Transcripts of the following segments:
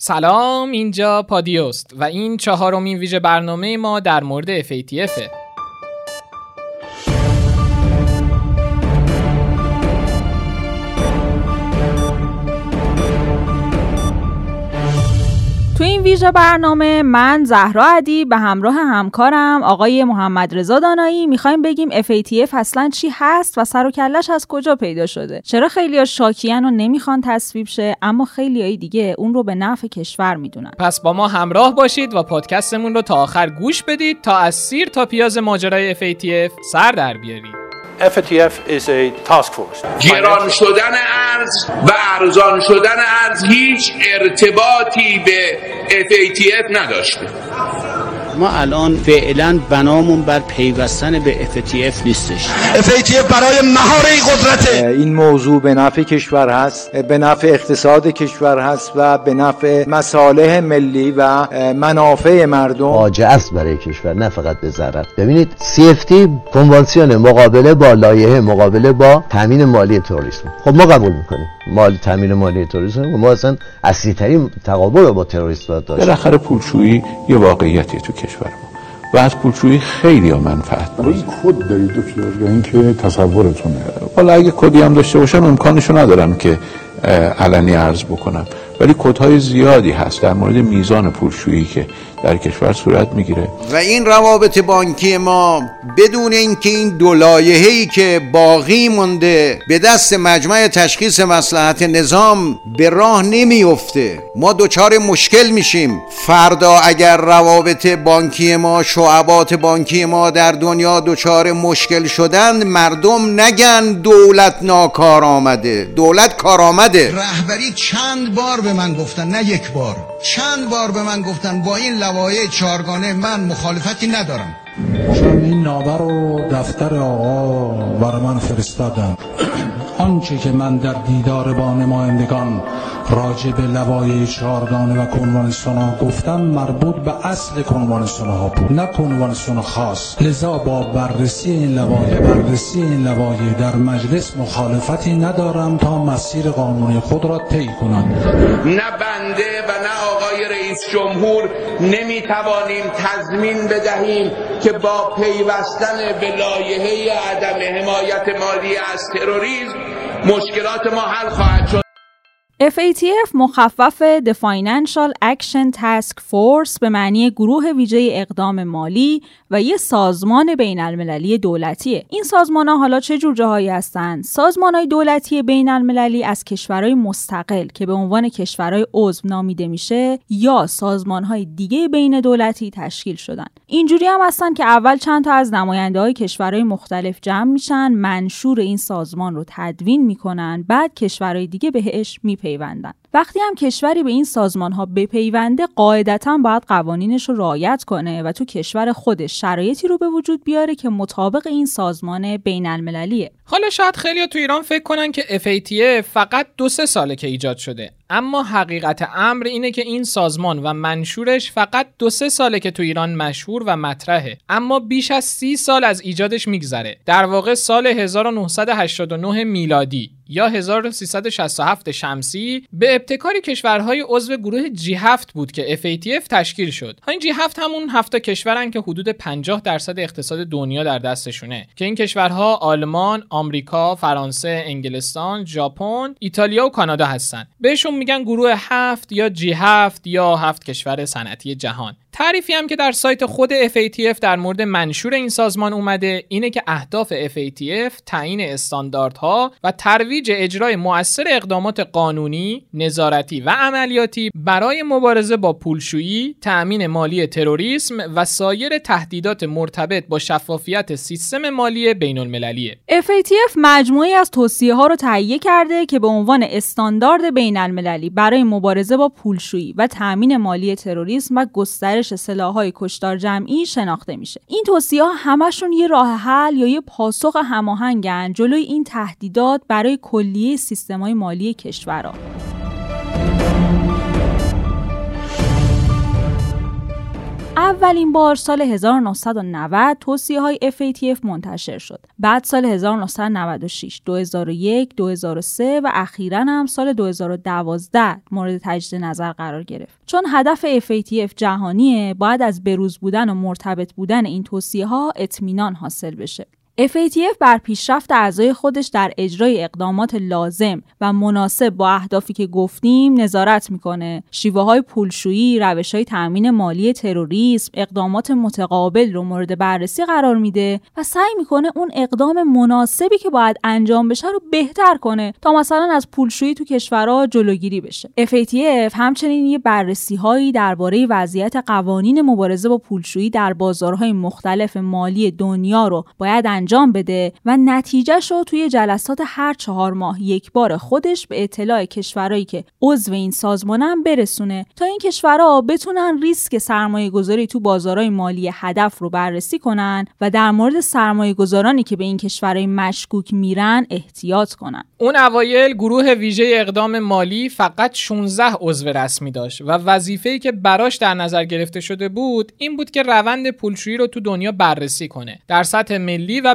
سلام اینجا پادیوست و این چهارمین ویژه برنامه ما در مورد FATF ویژه برنامه من زهرا عدی به همراه همکارم آقای محمد رضا دانایی. می‌خوایم بگیم FATF اصلا چی هست و سر و کلش از کجا پیدا شده؟ چرا خیلی ها شاکیان و نمی‌خوان تصویب شه اما خیلی های دیگه اون رو به نفع کشور می‌دونن؟ پس با ما همراه باشید و پادکستمون رو تا آخر گوش بدید تا از سیر تا پیاز ماجرای FATF سر در بیارید. FATF is a task force. گران شدن ارز و ارزان شدن ارز هیچ ارتباطی به FATF نداشته ما الان فعلا بنامون بر پیوستن به FATF نیستش. FATF برای مهار قدرت این موضوع به نفع کشور هست به نفع اقتصاد کشور هست و به نفع مصالح ملی و منافع مردم. فاجعه است برای کشور نه فقط به ضرر. ببینید CFT کنوانسیون مقابله با لایحه مقابله با تامین مالی تروریسم. خب ما قبول می‌کنیم. مال تامین مالی تروریسم ما اصلا اصلی ترین تقابل رو با تروریست داشت. بالاخره پولشویی یه واقعیتی تو کشور ما. و از پولشویی خیلی ها منفعت برای کد دارید دکتر یا اینکه تصورتونه. حالا اگه کدی هم داشته باشم امکانشو ندارم که علنی عرض بکنم. ولی کدهای زیادی هست در مورد میزان پولشویی که در کشور صورت می‌گیره. و این روابط بانکی ما بدون اینکه این دو لایحه‌ای که باقی مونده به دست مجمع تشخیص مصلحت نظام به راه نمیفته ما دچار مشکل میشیم. فردا اگر روابط بانکی ما شعبات بانکی ما در دنیا دچار مشکل شدن مردم نگن دولت ناکار آمده. دولت کار آمده رهبری چند بار به من گفتن نه یک بار. چند بار به من گفتن با این لوایح چارگانه من مخالفتی ندارم. چون این نامه رو دفتر آقا برای من فرستادن. آنچه که من در دیدار با نمایندگان راجع به لوایح چهارگانه و کنوانسیون ها گفتم مربوط به اصل کنوانسیون ها بود نه کنوانسیون خاص. لذا با بررسی این لوایح بررسی این لوایح در مجلس مخالفتی ندارم تا مسیر قانونی خود را طی کنم. نه بنده رئیس جمهور نمی‌توانیم تضمین بدهیم که با پیوستن به لایحه عدم حمایت مالی از تروریسم مشکلات ما حل خواهد شد. FATF مخفف The Financial Action Task Force به معنی گروه ویژه اقدام مالی و یه سازمان بین المللی دولتیه. این سازمان ها حالا چه جور جاهایی هستند؟ سازمان های دولتی بین المللی از کشورهای مستقل که به عنوان کشورهای عضو نامیده میشه یا سازمان های دیگه بین دولتی تشکیل شدن. اینجوری هم هستن که اول چند تا از نماینده های کشورهای مختلف جمع میشن، منشور این سازمان رو تدوین می‌کنن، بعد کشورهای دیگه بهش میپیوندن. وقتی هم کشوری به این سازمان ها بپیونده قاعدتا باید قوانینش رو رعایت کنه و تو کشور خودش شرایطی رو به وجود بیاره که مطابق این سازمان بین المللیه حالا شاید خیلی تو ایران فکر کنن که FATF فقط دو سه ساله که ایجاد شده. اما حقیقت امر اینه که این سازمان و منشورش فقط دو سه ساله که تو ایران مشهور و مطرحه اما بیش از سی سال از ایجادش میگذره در واقع سال 1989 میلادی یا 1367 شمسی به ابتکار کشورهای عضو گروه جی 7 بود که FATF تشکیل شد. این جی 7 همون هفت کشورن که حدود 50 درصد اقتصاد دنیا در دستشونه که این کشورها آلمان، آمریکا، فرانسه، انگلستان، ژاپن، ایتالیا و کانادا هستن. بهشون میگن گروه هفت یا جی 7 یا هفت کشور صنعتی جهان. تعریفی هم که در سایت خود FATF در مورد منشور این سازمان اومده اینه که اهداف FATF تعیین استانداردها و ترویج اجرای مؤثر اقدامات قانونی، نظارتی و عملیاتی برای مبارزه با پولشویی، تأمین مالی تروریسم و سایر تهدیدات مرتبط با شفافیت سیستم مالی بین المللیه. FATF مجموعی از توصیه ها رو تهیه کرده که به عنوان استاندارد بین المللی برای مبارزه با پولشویی و تأمین مالی تروریسم و گسترش سلاح‌های کشتار جمعی شناخته میشه. این توصیه همشون یه راه حل یا یه پاسخ هماهنگن جلوی این تهدیدات برای کلیه سیستم‌های مالی کشورها. اولین بار سال 1990 توصیه های FATF منتشر شد. بعد سال 1996، 2001، 2003 و اخیرا هم سال 2012 مورد تجدید نظر قرار گرفت. چون هدف FATF جهانیه باید از بروز بودن و مرتبط بودن این توصیه ها اطمینان حاصل بشه. FATF بر پیشرفت اعضای خودش در اجرای اقدامات لازم و مناسب با اهدافی که گفتیم نظارت می‌کنه. شیوه های پولشویی، روش های تأمین مالی تروریسم، اقدامات متقابل رو مورد بررسی قرار میده و سعی می‌کنه اون اقدام مناسبی که باید انجام بشه رو بهتر کنه تا مثلا از پولشویی تو کشورها جلوگیری بشه. FATF همچنین یه بررسی هایی درباره وضعیت قوانین مبارزه با پولشویی در بازارهای مختلف مالی دنیا رو باید انجام بده و نتیجهش رو توی جلسات هر چهار ماه یک بار خودش به اطلاع کشورهایی که عضو این سازمانن برسونه تا این کشورها بتونن ریسک سرمایه گذاری تو بازارهای مالی هدف رو بررسی کنن و در مورد سرمایه گذارانی که به این کشورهای مشکوک میرن احتیاط کنن. اون اوایل گروه ویژه اقدام مالی فقط 16 عضو رسمی داشت و وظیفه‌ای که براش در نظر گرفته شده بود این بود که روند پولشویی رو تو دنیا بررسی کنه. در سطح ملی و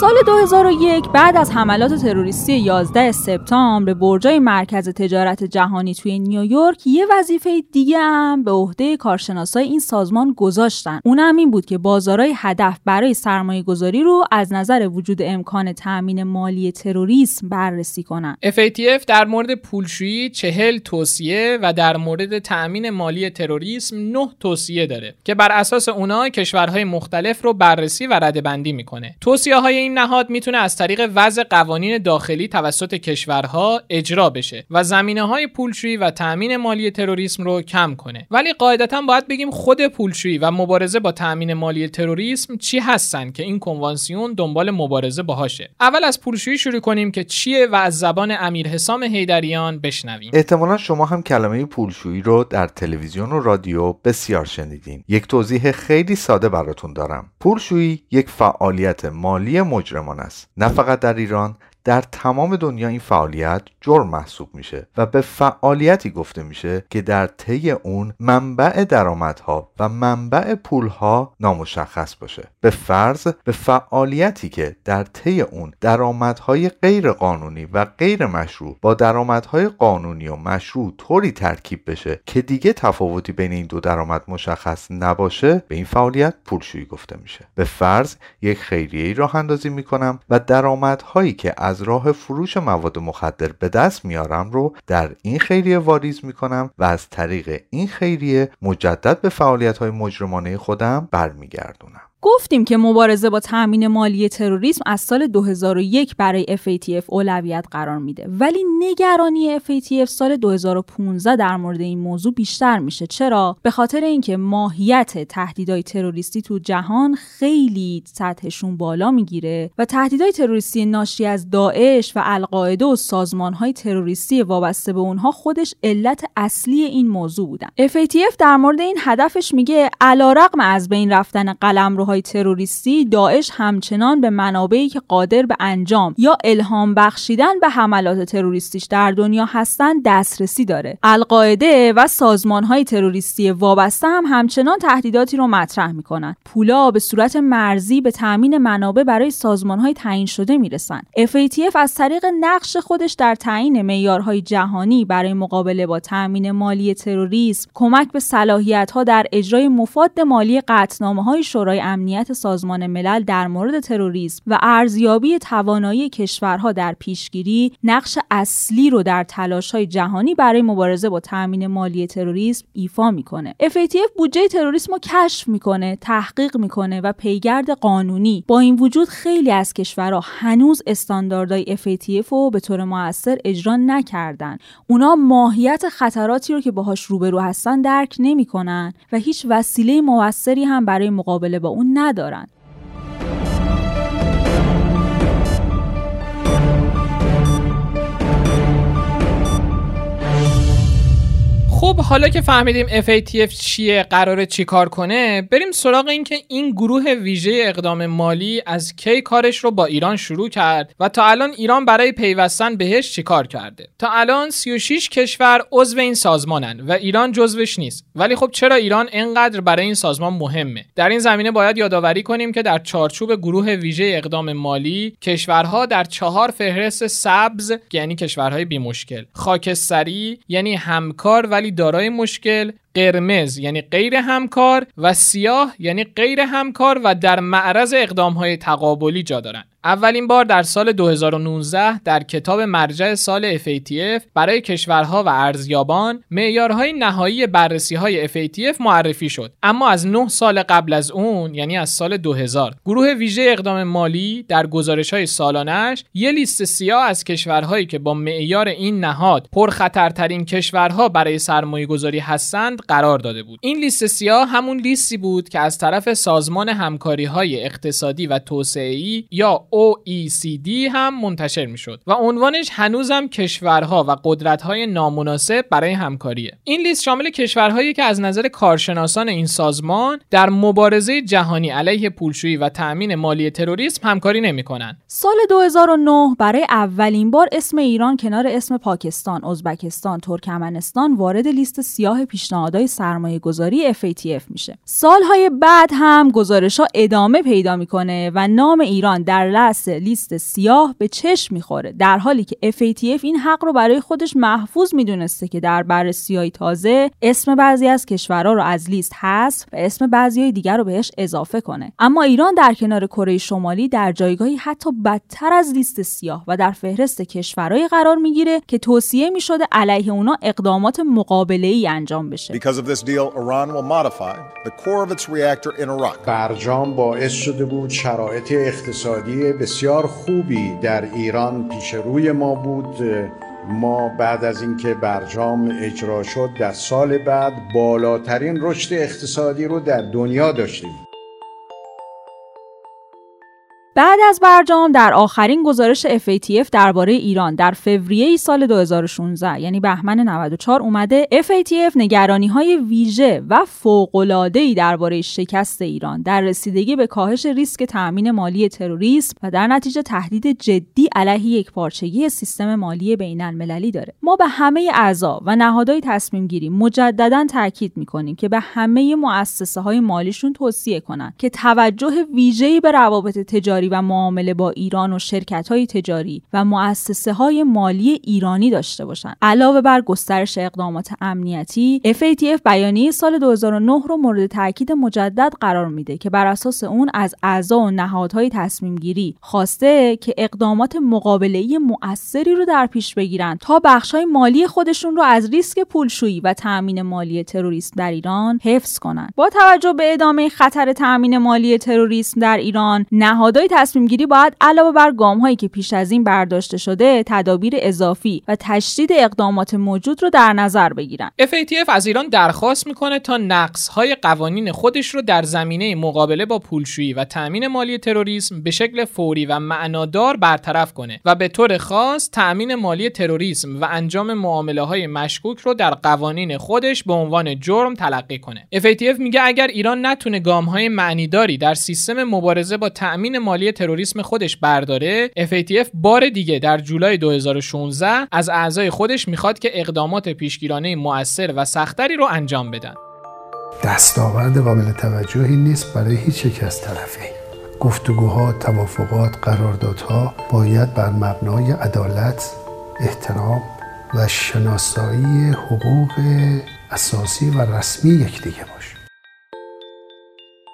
سال 2001 بعد از حملات تروریستی 11 سپتامبر برجای مرکز تجارت جهانی توی نیویورک یه وظیفه دیگه هم به عهده کارشناسای این سازمان گذاشتن. اونم این بود که بازارهای هدف برای سرمایه گذاری رو از نظر وجود امکان تأمین مالی تروریسم بررسی کنن. FATF در مورد پولشویی چهل توصیه و در مورد تأمین مالی تروریسم نه توصیه داره که بر اساس اونا کشورهای مختلف رو بررسی و ردبندی می‌کنه. توصیه های نهاد می‌تونه از طریق وضع قوانین داخلی توسط کشورها اجرا بشه و زمینه های پولشویی و تأمین مالی تروریسم رو کم کنه. ولی قاعدتا باید بگیم خود پولشویی و مبارزه با تأمین مالی تروریسم چی هستن که این کنوانسیون دنبال مبارزه باهاشه. اول از پولشویی شروع کنیم که چیه و از زبان امیر حسام حیدریان بشنویم. احتمالا شما هم کلمه پولشویی رو در تلویزیون و رادیو بسیار شنیدین. یک توضیح خیلی ساده براتون دارم. پولشویی یک فعالیت مالی مجرمان است. نه فقط در ایران در تمام دنیا این فعالیت جرم محسوب میشه و به فعالیتی گفته میشه که در طی اون منبع درآمدها و منبع پولها نامشخص باشه. به فرض به فعالیتی که در طی اون درآمدهای غیر قانونی و غیر مشروع با درآمدهای قانونی و مشروع طوری ترکیب بشه که دیگه تفاوتی بین این دو درآمد مشخص نباشه به این فعالیت پولشویی گفته میشه. به فرض یک خیریه راه اندازی می‌کنم و درآمدهایی که از راه فروش مواد مخدر به دست میارم رو در این خیریه واریز می‌کنم و از طریق این خیریه مجدد به فعالیت های مجرمانه خودم برمیگردونم. گفتیم که مبارزه با تأمین مالی تروریسم از سال 2001 برای FATF اولویت قرار میده. ولی نگرانی FATF سال 2015 در مورد این موضوع بیشتر میشه. چرا؟ به خاطر اینکه ماهیت تهدیدهای تروریستی تو جهان خیلی سطحشون بالا می‌گیره و تهدیدهای تروریستی ناشی از داعش و القاعده و سازمانهای تروریستی وابسته به اونها خودش علت اصلی این موضوع بودن. FATF در مورد این هدفش میگه علیرغم از بین رفتن قلمرو های تروریستی داعش همچنان به منابعی که قادر به انجام یا الهام بخشیدن به حملات تروریستیش در دنیا هستند دسترسی داره. القاعده و سازمان های تروریستی وابسته هم همچنان تهدیداتی رو مطرح می‌کنن. پولا به صورت مرزی به تامین منابع برای سازمان های تعیین شده می‌رسن. FATF از طریق نقش خودش در تعیین معیارهای جهانی برای مقابله با تامین مالی تروریسم کمک به صلاحیت ها در اجرای مفاد مالی قطعنامه های شورای امنیت سازمان ملل در مورد تروریسم و ارزیابی توانایی کشورها در پیشگیری نقش اصلی رو در های جهانی برای مبارزه با تامین مالی تروریسم ایفا می‌کنه. FATF بودجه تروریسم رو کشف می‌کنه، تحقیق می‌کنه و پیگرد قانونی. با این وجود خیلی از کشورها هنوز استانداردهای FATF رو به طور موثر اجرا نکردن. اونا ماهیت خطراتی رو که باهاش روبرو هستن درک نمی‌کنن و هیچ وسیله موثری هم برای مقابله با اون ندارن. خب حالا که فهمیدیم FATF چیه قراره چیکار کنه بریم سراغ این که این گروه ویژه اقدام مالی از کی کارش رو با ایران شروع کرد و تا الان ایران برای پیوستن بهش چیکار کرده. تا الان 36 کشور عضو این سازمانن و ایران جزوش نیست. ولی خب چرا ایران اینقدر برای این سازمان مهمه؟ در این زمینه باید یادآوری کنیم که در چارچوب گروه ویژه اقدام مالی کشورها در چهار فهرست سبز یعنی کشورهای بی مشکل خاکستری یعنی همکار ولی دارای مشکل قرمز یعنی غیر همکار و سیاه یعنی غیر همکار و در معرض اقدامهای تقابلی جا دارند. اولین بار در سال 2019 در کتاب مرجع سال FATF برای کشورها و ارزیابان معیارهای نهایی بررسی های FATF معرفی شد. اما از 9 سال قبل از اون یعنی از سال 2000 گروه ویژه اقدام مالی در گزارش های سالانش یه لیست سیاه از کشورهایی که با معیار این نهاد پرخطرترین کشورها برای سرمایه گذاری هستند قرار داده بود. این لیست سیاه همون لیستی بود که از طرف سازمان همکاری های اقتصادی و توسعه‌ای یا OECD هم منتشر می شد و عنوانش هنوزم کشورها و قدرت‌های نامناسب برای همکاریه این لیست شامل کشورهایی که از نظر کارشناسان این سازمان در مبارزه جهانی علیه پولشویی و تأمین مالی تروریسم همکاری نمی‌کنن سال 2009 برای اولین بار اسم ایران کنار اسم پاکستان، ازبکستان، ترکمنستان وارد لیست سیاه پیشنهادهای سرمایه گذاری FATF میشه. سالهای بعد هم گزارش ها ادامه پیدا می‌کنه و نام ایران در رأس لیست سیاه به چشم می‌خوره در حالی که FATF این حق رو برای خودش محفوظ می‌دونسته که در بررسی های تازه اسم بعضی از کشورها رو از لیست حذف و اسم بعضی های دیگر رو بهش اضافه کنه اما ایران در کنار کره شمالی در جایگاهی حتی بدتر از لیست سیاه و در فهرست کشورهایی قرار می‌گیره که توصیه می‌شده علیه اونا اقدامات مقابله ای انجام بشه Because of this deal, Iran will modify the core of its reactor in Iraq. برجام باعث شده بود شرایط اقتصادی بسیار خوبی در ایران پیش روی ما بود. ما بعد از اینکه برجام اجرا شد در سال بعد بالاترین رشد اقتصادی رو در دنیا داشتیم. بعد از برجام در آخرین گزارش FATF درباره ایران در فوریه سال 2016 یعنی بهمن 94 اومده FATF نگرانی های ویژه و فوق‌العاده‌ای درباره شکست ایران در رسیدگی به کاهش ریسک تأمین مالی تروریسم و در نتیجه تهدید جدی علیه یک پارچگی سیستم مالی بین المللی داره. ما به همه اعضا و نهادهای تصمیم گیری مجددا تاکید می‌کنیم که به همه مؤسسه های مالیشون توصیه کنند که توجه ویژه‌ای به روابط تجاری و معامله با ایران و شرکت های تجاری و مؤسسه های مالی ایرانی داشته باشند. علاوه بر گسترش اقدامات امنیتی FATF بیانیه سال 2009 رو مورد تاکید مجدد قرار میده که بر اساس اون از اعضا و نهادهای تصمیم گیری خواسته که اقدامات مقابله مؤثری رو در پیش بگیرن تا بخش های مالی خودشون رو از ریسک پولشویی و تأمین مالی تروریسم در ایران حفظ کنند با توجه به ادامه خطر تأمین مالی تروریسم در ایران نهادهای تصمیم گیری باید علاوه بر گام هایی که پیش از این برداشته شده تدابیر اضافی و تشدید اقدامات موجود رو در نظر بگیرن. FATF از ایران درخواست می‌کنه تا نقص های قوانین خودش رو در زمینه مقابله با پولشویی و تأمین مالی تروریسم به شکل فوری و معنادار برطرف کنه و به طور خاص تأمین مالی تروریسم و انجام معامله های مشکوک رو در قوانین خودش به عنوان جرم تلقی کنه. FATF میگه اگر ایران نتونه گام های معنیداری در سیستم مبارزه با تأمین مالی تروریسم خودش برداره FATF بار دیگه در جولای 2016 از اعضای خودش می‌خواد که اقدامات پیشگیرانه مؤثر و سختری رو انجام بدن دستاورد قابل توجهی نیست برای هیچ یک از طرفین گفتگوها، توافقات، قراردادها باید بر مبنای عدالت، احترام و شناسایی حقوق اساسی و رسمی یکدیگه باشه.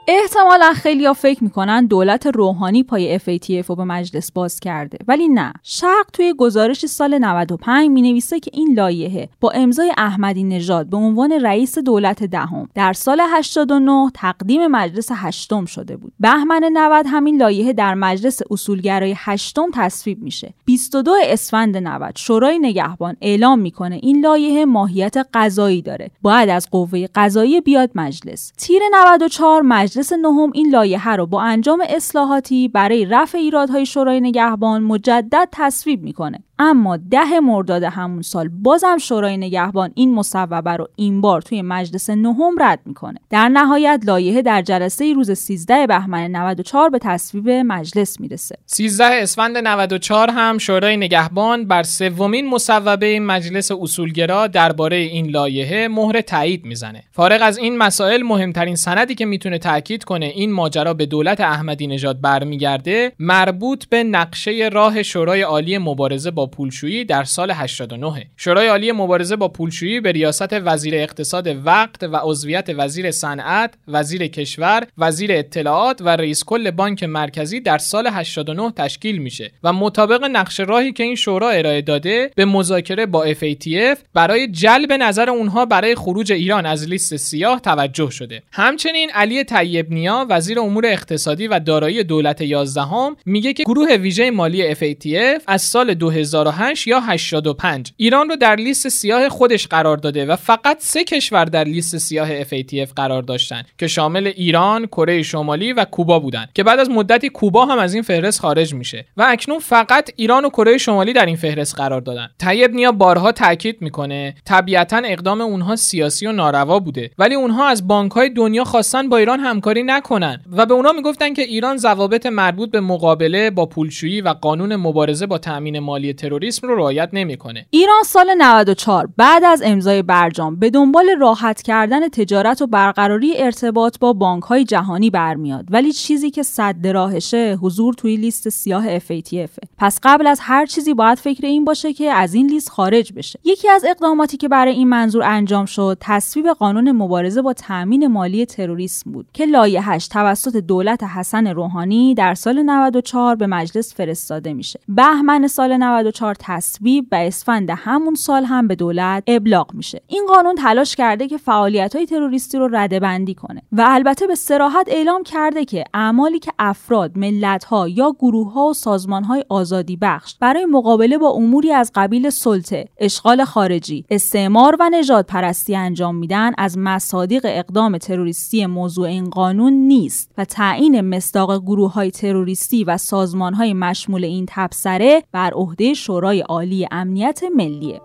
احتمالا خیلی ها فکر می‌کنن دولت روحانی پای FATF رو به مجلس باز کرده ولی نه. شرق توی گزارش سال 95 می نویسه که این لایحه با امضای احمدی نژاد به عنوان رئیس دولت دهم در سال 89 تقدیم مجلس هشتم شده بود. بهمن 90 همین لایحه در مجلس اصولگرای هشتم تصویب میشه. 22 اسفند 90 شورای نگهبان اعلام می‌کنه این لایحه ماهیت قضایی داره. باید از قوه قضایی بیاد مجلس. تیر 94 مجلس مجلس نهم این لایحه رو با انجام اصلاحاتی برای رفع ایرادهای شورای نگهبان مجدد تصویب می‌کنه. اما ده مرداد همون سال بازم شورای نگهبان این مصوبه رو این بار توی مجلس نهم رد می‌کنه. در نهایت لایحه در جلسه روز 13 بهمن 94 به تصویب مجلس می‌رسه. 13 اسفند 94 هم شورای نگهبان بر سومین مصوبه مجلس اصولگرا درباره این لایحه مهر تایید می‌زنه. فارغ از این مسائل مهمترین سندی که می‌تونه تاکید کنه این ماجرا به دولت احمدی نژاد برمیگرده مربوط به نقشه راه شورای عالی مبارزه با پولشویی در سال 89 شورای عالی مبارزه با پولشویی به ریاست وزیر اقتصاد وقت و عضویت وزیر صنعت، وزیر کشور، وزیر اطلاعات و رئیس کل بانک مرکزی در سال 89 تشکیل میشه و مطابق نقشه راهی که این شورا ارائه داده به مذاکره با FATF برای جلب نظر اونها برای خروج ایران از لیست سیاه توجه شده. همچنین علی طیب نیا وزیر امور اقتصادی و دارایی دولت 11 هم میگه که گروه ویژه مالی FATF از سال 2008 یا 85 ایران رو در لیست سیاه خودش قرار داده و فقط سه کشور در لیست سیاه FATF قرار داشتن که شامل ایران، کره شمالی و کوبا بودند که بعد از مدتی کوبا هم از این فهرست خارج میشه و اکنون فقط ایران و کره شمالی در این فهرست قرار دادن. طیب نیا بارها تاکید می‌کنه طبیعتا اقدام اونها سیاسی و ناروا بوده ولی اونها از بانک های دنیا خواستن با ایران همکاری نکنن و به اونها می‌گفتن که ایران ضوابط مربوط به مقابله با پولشویی و قانون مبارزه با تامین مالی تروریسم رو رعایت نمی‌کنه. ایران سال 94 بعد از امضای برجام به دنبال راحت کردن تجارت و برقراری ارتباط با بانک های جهانی برمیاد. ولی چیزی که صد راهشه حضور توی لیست سیاه FATF پس قبل از هر چیزی باید فکر این باشه که از این لیست خارج بشه. یکی از اقداماتی که برای این منظور انجام شد تصویب قانون مبارزه با تامین مالی تروریسم بود که لایحه‌اش توسط دولت حسن روحانی در سال 94 به مجلس فرستاده میشه. بهمن سال 94 تصویب و اسفند همون سال هم به دولت ابلاغ میشه. این قانون تلاش کرده که فعالیت های تروریستی رو ردبندی کنه و البته به سراحت اعلام کرده که اعمالی که افراد ملت ها یا گروه ها و سازمان های آزادی بخش برای مقابله با اموری از قبیل سلطه اشغال خارجی استعمار و نجات پرستی انجام میدن از مصادیق اقدام تروریستی موضوع این قانون نیست و تعیین مصداق گروه های تروریستی و سازمان های مشمول این تبصره بر عهده شورای عالی امنیت ملیه.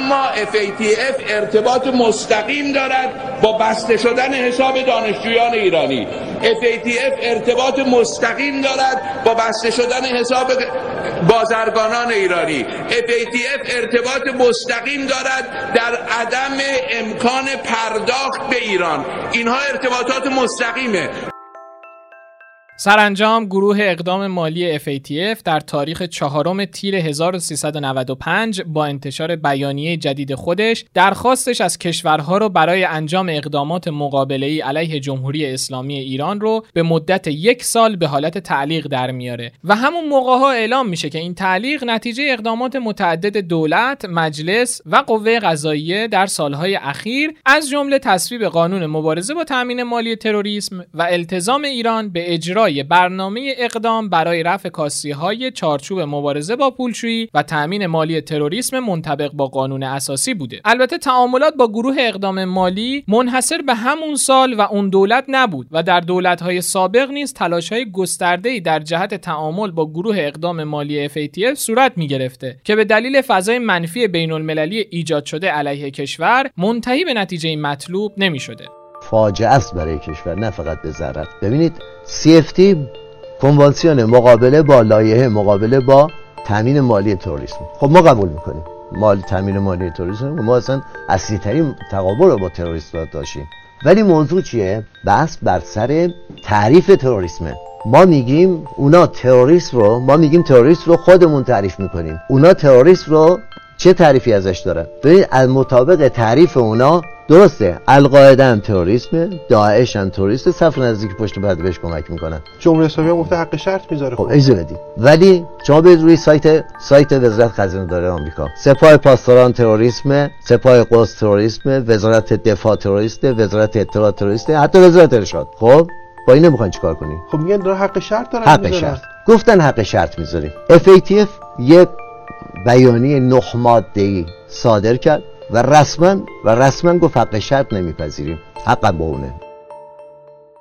ما FATF ارتباط مستقیم دارد با بسته شدن حساب دانشجویان ایرانی. FATF ارتباط مستقیم دارد با بسته شدن حساب بازرگانان ایرانی. FATF ارتباط مستقیم دارد در عدم امکان پرداخت به ایران. اینها ارتباطات مستقیمه. سرانجام گروه اقدام مالی FATF در تاریخ چهارم تیر 1395 با انتشار بیانیه جدید خودش درخواستش از کشورها رو برای انجام اقدامات مقابله علیه جمهوری اسلامی ایران رو به مدت یک سال به حالت تعلیق در میاره و همون موقع ها اعلام میشه که این تعلیق نتیجه اقدامات متعدد دولت، مجلس و قوه قضاییه در سالهای اخیر از جمله تصویب قانون مبارزه با تامین مالی تروریسم و التزام ایران به اجرای برنامه اقدام برای رفع کاسی های چارچوب مبارزه با پولشویی و تامین مالی تروریسم منطبق با قانون اساسی بوده البته تعاملات با گروه اقدام مالی منحصر به همون سال و اون دولت نبود و در دولت های سابق نیز تلاش های گسترده در جهت تعامل با گروه اقدام مالی FATF صورت می گرفته که به دلیل فضای منفی بین المللی ایجاد شده علیه کشور منتهی به نتیجه مطلوب نمی شده. فاجعه است برای کشور نه فقط به ضرر. ببینید CFT کنوانسیون مقابله با لایحه مقابله با تامین مالی تروریسم. خب ما قبول می‌کنیم. مال تامین مالی تروریسم ما اصلا اصلی ترین تقابل رو با تروریست داشتیم. ولی موضوع چیه؟ بحث بر سر تعریف تروریسمه. ما میگیم اونا تروریست رو ما میگیم تروریست رو خودمون تعریف می‌کنیم. اونا تروریست رو چه تعریفی ازش دارن؟ ببین از مطابق تعریف اونا درسته. القاعده هم تروریسم داعش هم تروریست صف نزدیک پشت بعد بهش کمک می‌کنن. جمهوری اسلامی گفته حق شرط می‌ذاره خب اجازه بدید ولی شما به روی سایت سایت وزارت خزانه داره آمریکا. سپاه پاسداران تروریسم سپاه قدس تروریسم وزارت دفاع تروریست وزارت اطلاعات تروریست حتی وزارت ارشاد. خب با این نمی‌خوان چیکار کنی؟ خب میگن داره حق شرط دارن حق شرط. گفتن حق شرط می‌ذاریم FATF یک بیانیه نه ماده صادر کرد. و رسما و رسما گفت حق شرط نمیپذیریم. حق با اونه.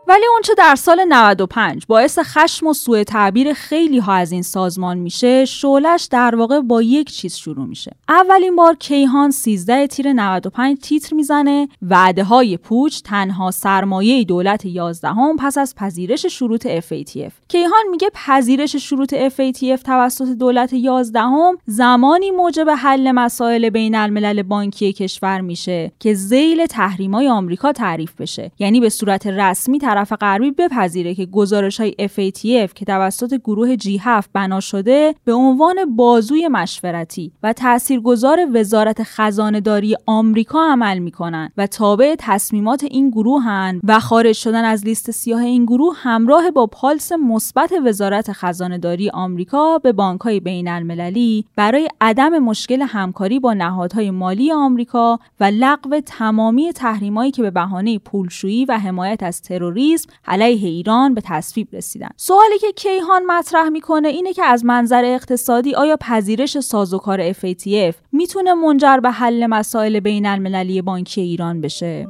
ولی اونچه در سال 95 باعث خشم و سوء تعبیر خیلی ها از این سازمان میشه شولش در واقع با یک چیز شروع میشه. اولین بار کیهان 13 تیر 95 تیتر می‌زنه وعده های پوچ تنها سرمایه دولت 11 هم پس از پذیرش شروط FATF کیهان میگه پذیرش شروط FATF توسط دولت 11 هم زمانی موجب حل مسائل بین الملل بانکی کشور میشه که زیل تحریمای آمریکا تعریف بشه. یعنی به صورت رسمی طرف غربی بپذیره که گزارش های FATF که توسط گروه G7 بنا شده به عنوان بازوی مشورتی و تاثیرگذار وزارت خزانه داری آمریکا عمل می‌کنن و تابع تصمیمات این گروه هن و خارج شدن از لیست سیاه این گروه همراه با پالس مثبت وزارت خزانه داری آمریکا به بانک های بین المللی برای عدم مشکل همکاری با نهادهای مالی آمریکا و لغو تمامی تحریمایی که به بهانه پولشویی و حمایت از تروریسم علیه ایران به تصویب رسیدن. سوالی که کیهان مطرح می‌کنه اینه که از منظر اقتصادی آیا پذیرش سازوکار FATF می‌تونه منجر به حل مسائل بین المللی بانکی ایران بشه؟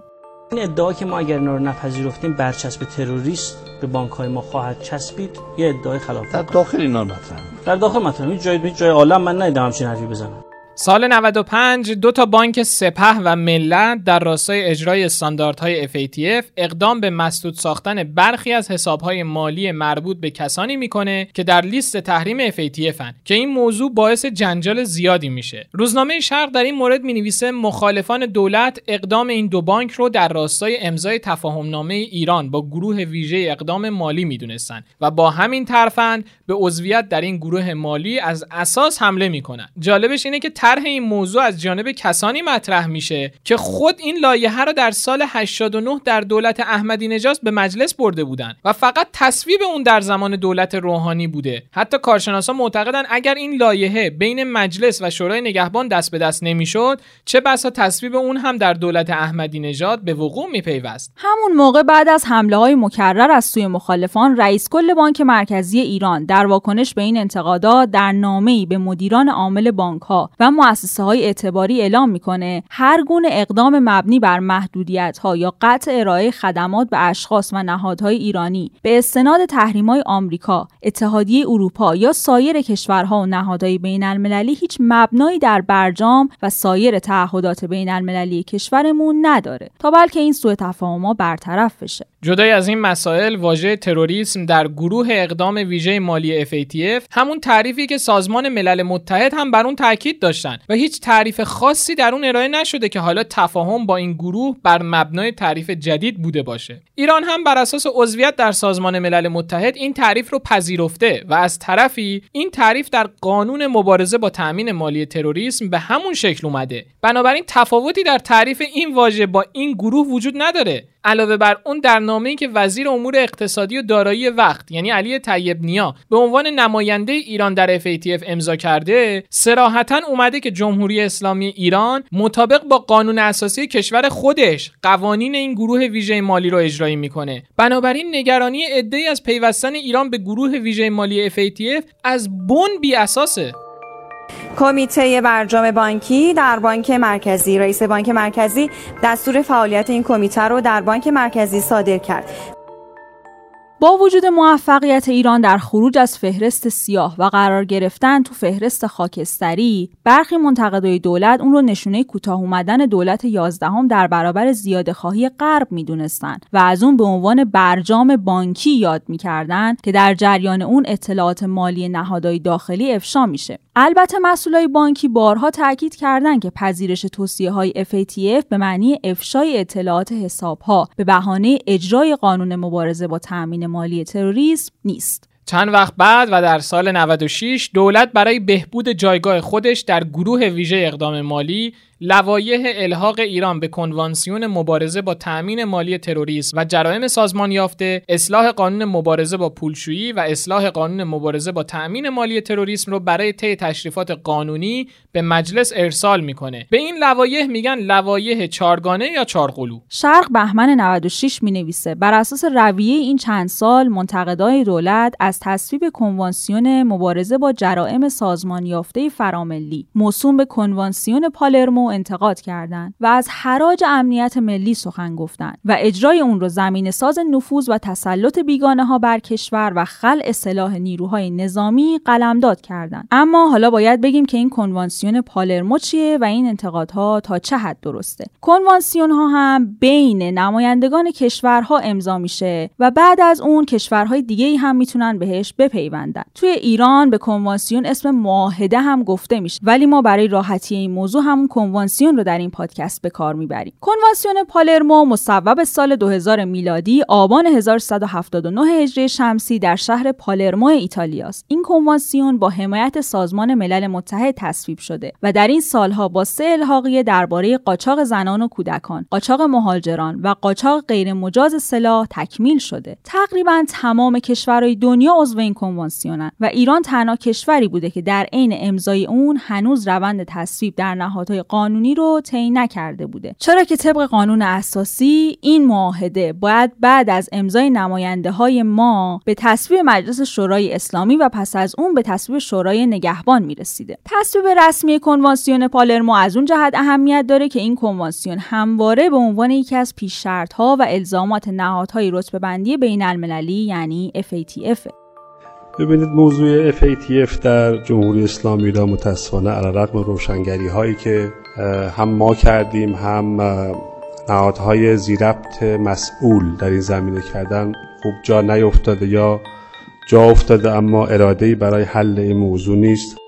این ادعا که ما اگر اینا رو نپذیرفتیم برچسب تروریست به بانک های ما خواهد چسبید یه ادعای خلاف. در داخل اینا مطرح در داخل مطرح جای جای عالم من ندیدم همچین حرفی بزنم. سال 95 دو تا بانک سپه و ملت در راستای اجرای استانداردهای FATF اقدام به مسدود ساختن برخی از حسابهای مالی مربوط به کسانی می‌کنه که در لیست تحریم FATF هن که این موضوع باعث جنجال زیادی میشه. روزنامه شرق در این مورد می‌نویسه مخالفان دولت اقدام این دو بانک رو در راستای امضای تفاهمنامه ایران با گروه ویژه اقدام مالی می‌دونستند و با همین ترفند به عضویت در این گروه مالی از اساس حمله می‌کنن. جالبش اینه که طرح این موضوع از جانب کسانی مطرح میشه که خود این لایحه رو در سال 89 در دولت احمدی نژاد به مجلس برده بودن و فقط تصویب اون در زمان دولت روحانی بوده. حتی کارشناسا معتقدن اگر این لایحه بین مجلس و شورای نگهبان دست به دست نمی‌شد چه بسا تصویب اون هم در دولت احمدی نژاد به وقوع میپیوست؟ همون موقع بعد از حمله های مکرر از سوی مخالفان رئیس کل بانک مرکزی ایران در واکنش به این انتقادات در نامه‌ای به مدیران عامل بانک ها و مؤسسه های اعتباری اعلام می‌کنه هر گونه اقدام مبنی بر محدودیت ها یا قطع ارائه خدمات به اشخاص و نهادهای ایرانی به استناد تحریم های آمریکا، اتحادیه اروپا یا سایر کشورها و نهادهای بین المللی هیچ مبنایی در برجام و سایر تعهدات بین المللی کشورمون نداره تا بلکه این سوء تفاهم‌ها برطرف بشه. جدای از این مسائل واژه تروریسم در گروه اقدام ویژه مالی FATF همون تعریفی که سازمان ملل متحد هم بر اون تاکید داشتن و هیچ تعریف خاصی در اون ارائه نشده که حالا تفاهم با این گروه بر مبنای تعریف جدید بوده باشه. ایران هم بر اساس عضویت در سازمان ملل متحد این تعریف رو پذیرفته و از طرفی این تعریف در قانون مبارزه با تأمین مالی تروریسم به همون شکل اومده. بنابراین تفاوتی در تعریف این واژه با این گروه وجود نداره. علاوه بر اون در نامه‌ای که وزیر امور اقتصادی و دارایی وقت یعنی علی طیب نیا به عنوان نماینده ایران در FATF امضا کرده صراحتا اومده که جمهوری اسلامی ایران مطابق با قانون اساسی کشور خودش قوانین این گروه ویژه مالی رو اجرایی می‌کنه. بنابراین نگرانی عده‌ای از پیوستن ایران به گروه ویژه مالی FATF از بن بی اساسه. کمیته برجام بانکی در بانک مرکزی. رئیس بانک مرکزی دستور فعالیت این کمیته رو در بانک مرکزی صادر کرد. با وجود موفقیت ایران در خروج از فهرست سیاه و قرار گرفتن تو فهرست خاکستری برخی منتقدای دولت اون رو نشونه کوتاه اومدن دولت یازدهم در برابر زیاده خواهی غرب می‌دونستند و از اون به عنوان برجام بانکی یاد می‌کردن که در جریان اون اطلاعات مالی نهادهای داخلی افشا میشه. البته مسئولای بانکی بارها تاکید کردند که پذیرش توصیه های FATF به معنی افشای اطلاعات حساب ها به بهانه اجرای قانون مبارزه با تأمین مالی تروریسم نیست. چند وقت بعد و در سال 96 دولت برای بهبود جایگاه خودش در گروه ویژه اقدام مالی لوایح الحاق ایران به کنوانسیون مبارزه با تأمین مالی تروریسم و جرائم سازمان یافته، اصلاح قانون مبارزه با پولشویی و اصلاح قانون مبارزه با تأمین مالی تروریسم رو برای طی تشریفات قانونی به مجلس ارسال می‌کنه. به این لوایح میگن لوایح چارگانه یا چارقلو. شرق بهمن 96 می نویسه بر اساس رویه این چند سال منتقدای دولت از تصویب کنوانسیون مبارزه با جرائم سازمان یافته فراملی موسوم به کنوانسیون پالرمو انتقاد کردند و از حراج امنیت ملی سخن گفتند و اجرای اون رو زمین ساز نفوذ و تسلط بیگانه ها بر کشور و خلع سلاح نیروهای نظامی قلمداد کردند. اما حالا باید بگیم که این کنوانسیون پالرمو چیه و این انتقادها تا چه حد درسته. کنوانسیون ها هم بین نمایندگان کشورها امضا میشه و بعد از اون کشورهای دیگه ای هم می‌تونن بهش بپیوندن. توی ایران به کنوانسیون اسم معاهده هم گفته میشه ولی ما برای راحتی این موضوع همون کنوانسیون رو در این پادکست به کار می‌بریم. کنوانسیون پالرمو مصوب سال 2000 میلادی آبان 1179 هجری شمسی در شهر پالرمو ایتالیاست. این کنوانسیون با حمایت سازمان ملل متحد تصویب شده و در این سالها با سه الحاقیه درباره قاچاق زنان و کودکان قاچاق مهاجران و قاچاق غیرمجاز سلاح تکمیل شده. تقریبا تمام کشورهای دنیا عضو این کنوانسیونن و ایران تنها کشوری بوده که در عین امضای اون هنوز روند تصویب در نهادهای قانونی رو طی نکرده بوده. چرا که طبق قانون اساسی این معاهده باید بعد از امضای نماینده های ما به تصویب مجلس شورای اسلامی و پس از اون به تصویب شورای نگهبان می‌رسیده. تصویب رسمی کنوانسیون پالرمو از اون جهت اهمیت داره که این کنوانسیون همواره به عنوان یکی از پیش ها و الزامات نهادهای رتبه بندی بین المللی یعنی FATF ببینید موضوع FATF در جمهوری اسلامی ایران متاسفانه علیرغم روشنگری هایی که هم ما کردیم هم نهادهای زیربط مسئول در این زمینه کردن. خوب جا نیفتاده یا جا افتاده اما اراده برای حل این موضوع نیست.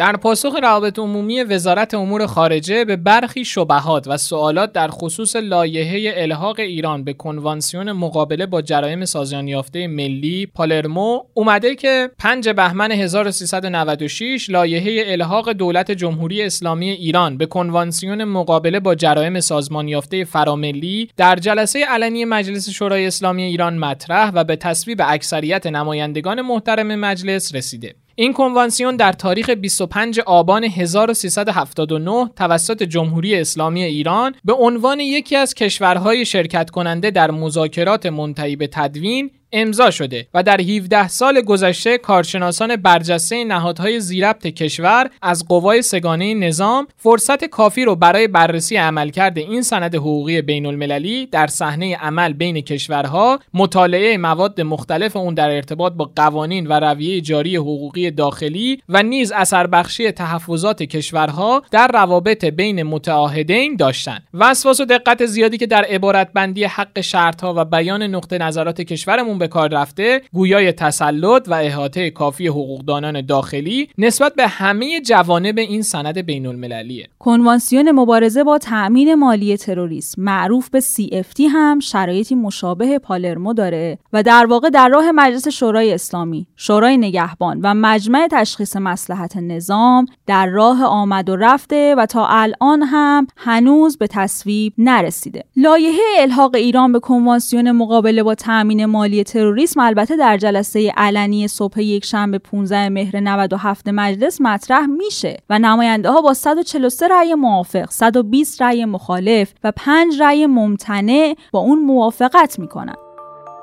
در پاسخ روابط عمومی وزارت امور خارجه به برخی شبهات و سوالات در خصوص لایحه الحاق ایران به کنوانسیون مقابله با جرایم سازمان یافته ملی پالرمو اومده که 5 بهمن 1396 لایحه الحاق دولت جمهوری اسلامی ایران به کنوانسیون مقابله با جرایم سازمان یافته فراملی در جلسه علنی مجلس شورای اسلامی ایران مطرح و به تصویب اکثریت نمایندگان محترم مجلس رسیده. این کنوانسیون در تاریخ 25 آبان 1379 توسط جمهوری اسلامی ایران به عنوان یکی از کشورهای شرکت کننده در مذاکرات منتهی به تدوین امضا شده و در 17 سال گذشته کارشناسان برجسته نهادهای زیربط کشور از قوای سگانه نظام فرصت کافی رو برای بررسی عملکرد این سند حقوقی بین المللی در صحنه عمل بین کشورها مطالعه مواد مختلف اون در ارتباط با قوانین و رویه جاری حقوقی داخلی و نیز اثر بخشی تحفظات کشورها در روابط بین متعاهدین داشتند وسواس و دقت زیادی که در عبارت بندی حق شرطها و بیان نقطه نظرات کشورمون به کار رفته گویای تسلط و احاطه کافی حقوقدانان داخلی نسبت به همه جوانب این سند بین المللیه کنوانسیون مبارزه با تأمین مالی تروریسم معروف به CFT هم شرایطی مشابه پالرمو داره و در واقع در راه مجلس شورای اسلامی شورای نگهبان و مجمع تشخیص مسلحت نظام در راه آمد و رفته و تا الان هم هنوز به تصویب نرسیده. لایحه الحاق ایران به کنوانسیون مقابله با تأمین مالی تروریسم. البته در جلسه علنی صبح یک شنبه 15 مهر 97 مجلس مطرح میشه و نماینده ها با 143 رأی موافق 120 رأی مخالف و 5 رأی ممتنع با اون موافقت می‌کنن.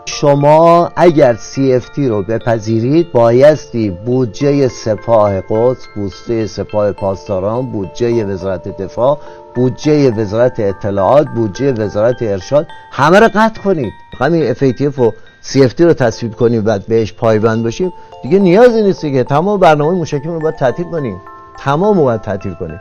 شما اگر CFT رو بپذیرید بایستی بودجه سپاه قدس بودجه سپاه پاسداران بودجه وزارت دفاع بودجه وزارت اطلاعات بودجه وزارت ارشاد همه رو قطع کنید. همین FATF و CFT رو تصویب کنیم و بهش پایبند باشیم دیگه نیازی نیست که تمام برنامه مشکل رو باید تعطیل کنیم. تمام باید تعطیل کنیم.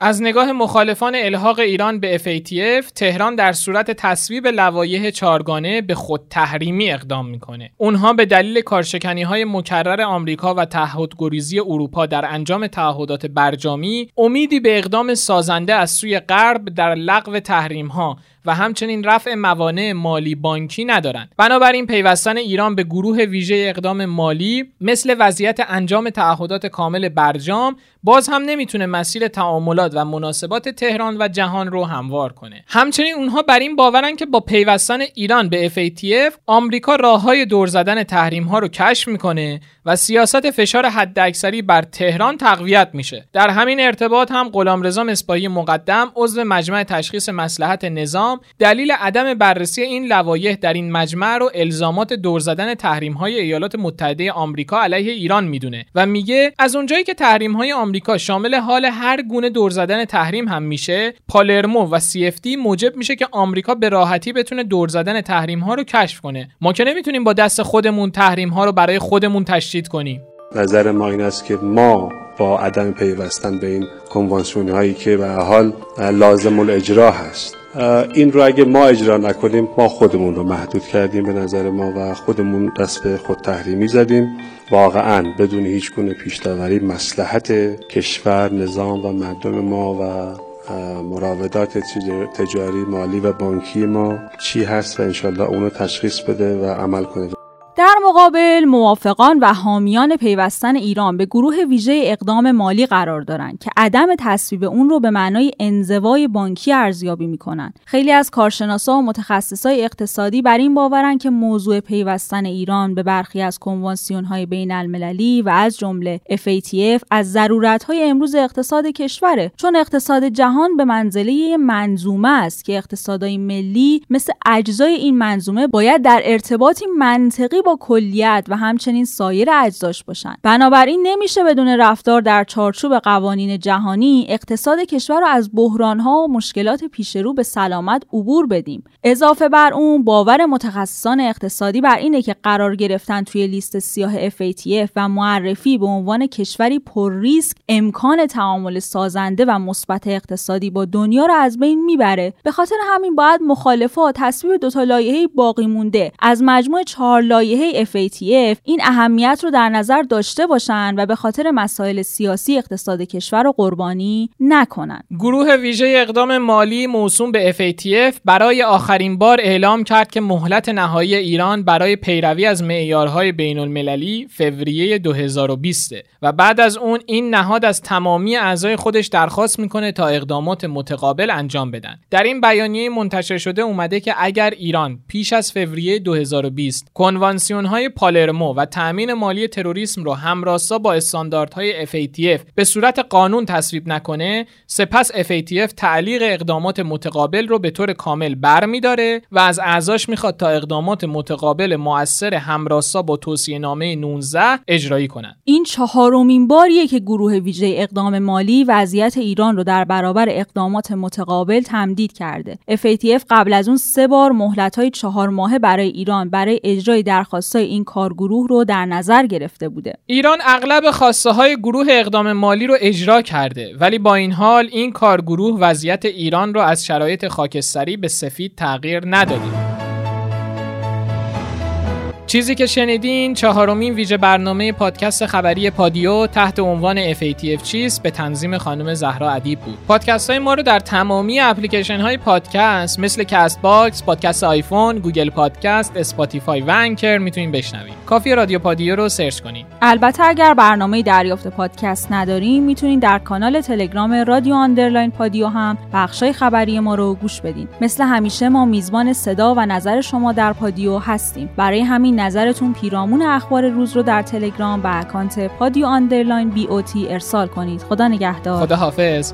از نگاه مخالفان الحاق ایران به FATF تهران در صورت تصویب لوایح چارگانه به خود تحریمی اقدام می‌کنه. اونها به دلیل کارشکنی های مکرر آمریکا و تعهدگریزی اروپا در انجام تعهدات برجامی امیدی به اقدام سازنده از سوی غرب در لغو تحریم ها و همچنین رفع موانع مالی بانکی ندارند. بنابراین پیوستن ایران به گروه ویژه اقدام مالی مثل وضعیت انجام تعهدات کامل برجام باز هم نمی‌تونه مسیر تعاملات و مناسبات تهران و جهان رو هموار کنه. همچنین اونها بر این باورن که با پیوستن ایران به FATF آمریکا راه های دور زدن تحریم ها رو کشف می‌کنه و سیاست فشار حداکثری بر تهران تقویت میشه. در همین ارتباط هم غلامرضا مصباحی مقدم عضو مجمع تشخیص مسلحت نظام دلیل عدم بررسی این لوایح در این مجمع رو الزامات دور زدن تحریم های ایالات متحده آمریکا علیه ایران می‌دونه و میگه از اونجایی که تحریم های آمریکا شامل حال هر گونه دور زدن تحریم هم میشه پالرمو و CFT موجب میشه که آمریکا به راحتی بتونه دور زدن تحریم ها رو کشف کنه. ما که نمی‌تونیم با دست خودمون تحریم ها رو برای خودمون تشدید کنیم. نظر ما این است که ما با عدم پیوستن به این کنوانسیون هایی که به حال لازم الاجرا هست. این رو اگه ما اجرا نکنیم ما خودمون رو محدود کردیم به نظر ما و خودمون دست به خود تحریمی زدیم. واقعا بدون هیچ گونه پیشتوری مسلحت کشور نظام و مردم ما و مراودات تجاری مالی و بانکی ما چی هست و انشالله اونو تشخیص بده و عمل کنه. در مقابل موافقان و حامیان پیوستن ایران به گروه ویژه اقدام مالی قرار دارند که عدم تصویب اون رو به معنای انزوای بانکی ارزیابی می‌کنن. خیلی از کارشناسا و متخصصای اقتصادی بر این باورن که موضوع پیوستن ایران به برخی از کنوانسیون های بین المللی و از جمله FATF از ضرورت های امروز اقتصاد کشوره چون اقتصاد جهان به منزله منظومه است که اقتصادهای ملی مثل اجزای این منظومه باید در ارتباطی منطقی با کلیت و همچنین سایر اجزاش باشند بنابراین نمیشه بدون رفتار در چارچوب قوانین جهانی اقتصاد کشور رو از بحرانها و مشکلات پیش رو به سلامت عبور بدیم. اضافه بر اون باور متخصصان اقتصادی بر اینه که قرار گرفتن توی لیست سیاه FATF و معرفی به عنوان کشوری پر ریسک امکان تعامل سازنده و مثبت اقتصادی با دنیا رو از بین می‌بره. به خاطر همین باید مخالفات تصویب دو تا لایحه باقی مونده. از مجموع چهار لایحه FATF این اهمیت رو در نظر داشته باشن و به خاطر مسائل سیاسی اقتصاد کشور رو قربانی نکنن. گروه ویژه اقدام مالی موسوم به FATF برای آخرین بار اعلام کرد که مهلت نهایی ایران برای پیروی از معیارهای بین المللی فوریه 2020 و بعد از اون این نهاد از تمامی اعضای خودش درخواست می‌کنه تا اقدامات متقابل انجام بدن. در این بیانیه منتشر شده اومده که اگر ایران پیش از فوریه 2020 کنوانسیون های پالرمو و تأمین مالی تروریسم رو همراستا با استانداردهای FATF به صورت قانون تصویب نکنه سپس FATF تعلیق اقدامات متقابل رو به طور کامل برمیداره و از اعضاش می‌خواد تا اقدامات متقابل مؤثر همراستا با توصیه نامه 19 اجرایی کنند. این چهارمین باریه که گروه ویژه اقدام مالی وضعیت ایران رو در برابر اقدامات متقابل تمدید کرده. FATF قبل از اون سه بار مهلت چهار ماهه برای ایران برای اجرای درخواستای این کارگروه رو در نظر گرفته بوده. ایران اغلب خواسته های گروه اقدام مالی رو اجرا کرده ولی با این حال این کارگروه وضعیت ایران رو از شرایط خاکستری به سفید تغییر نداده چیزی که شنیدین چهارمین ویژه برنامه پادکست خبری پادیو تحت عنوان FATF چیست به تنظیم خانم زهرا ادیب بود. پادکست های ما رو در تمامی اپلیکیشن های پادکست مثل Castbox، پادکست آیفون، Google Podcast، Spotify و Anchor می‌تونین بشنوید. کافیه رادیو پادیو رو سرچ کنید. البته اگر برنامه دریافت پادکست ندارین می‌تونین در کانال تلگرام رادیو underline پادیو هم بخشای خبری ما رو گوش بدین. مثل همیشه ما میزبان صدا و نظر شما در پادیو هستیم. برای همین نظرتون پیرامون اخبار روز رو در تلگرام به اکانت پادیو underline BOT ارسال کنید. خدا نگهدار. خدا حافظ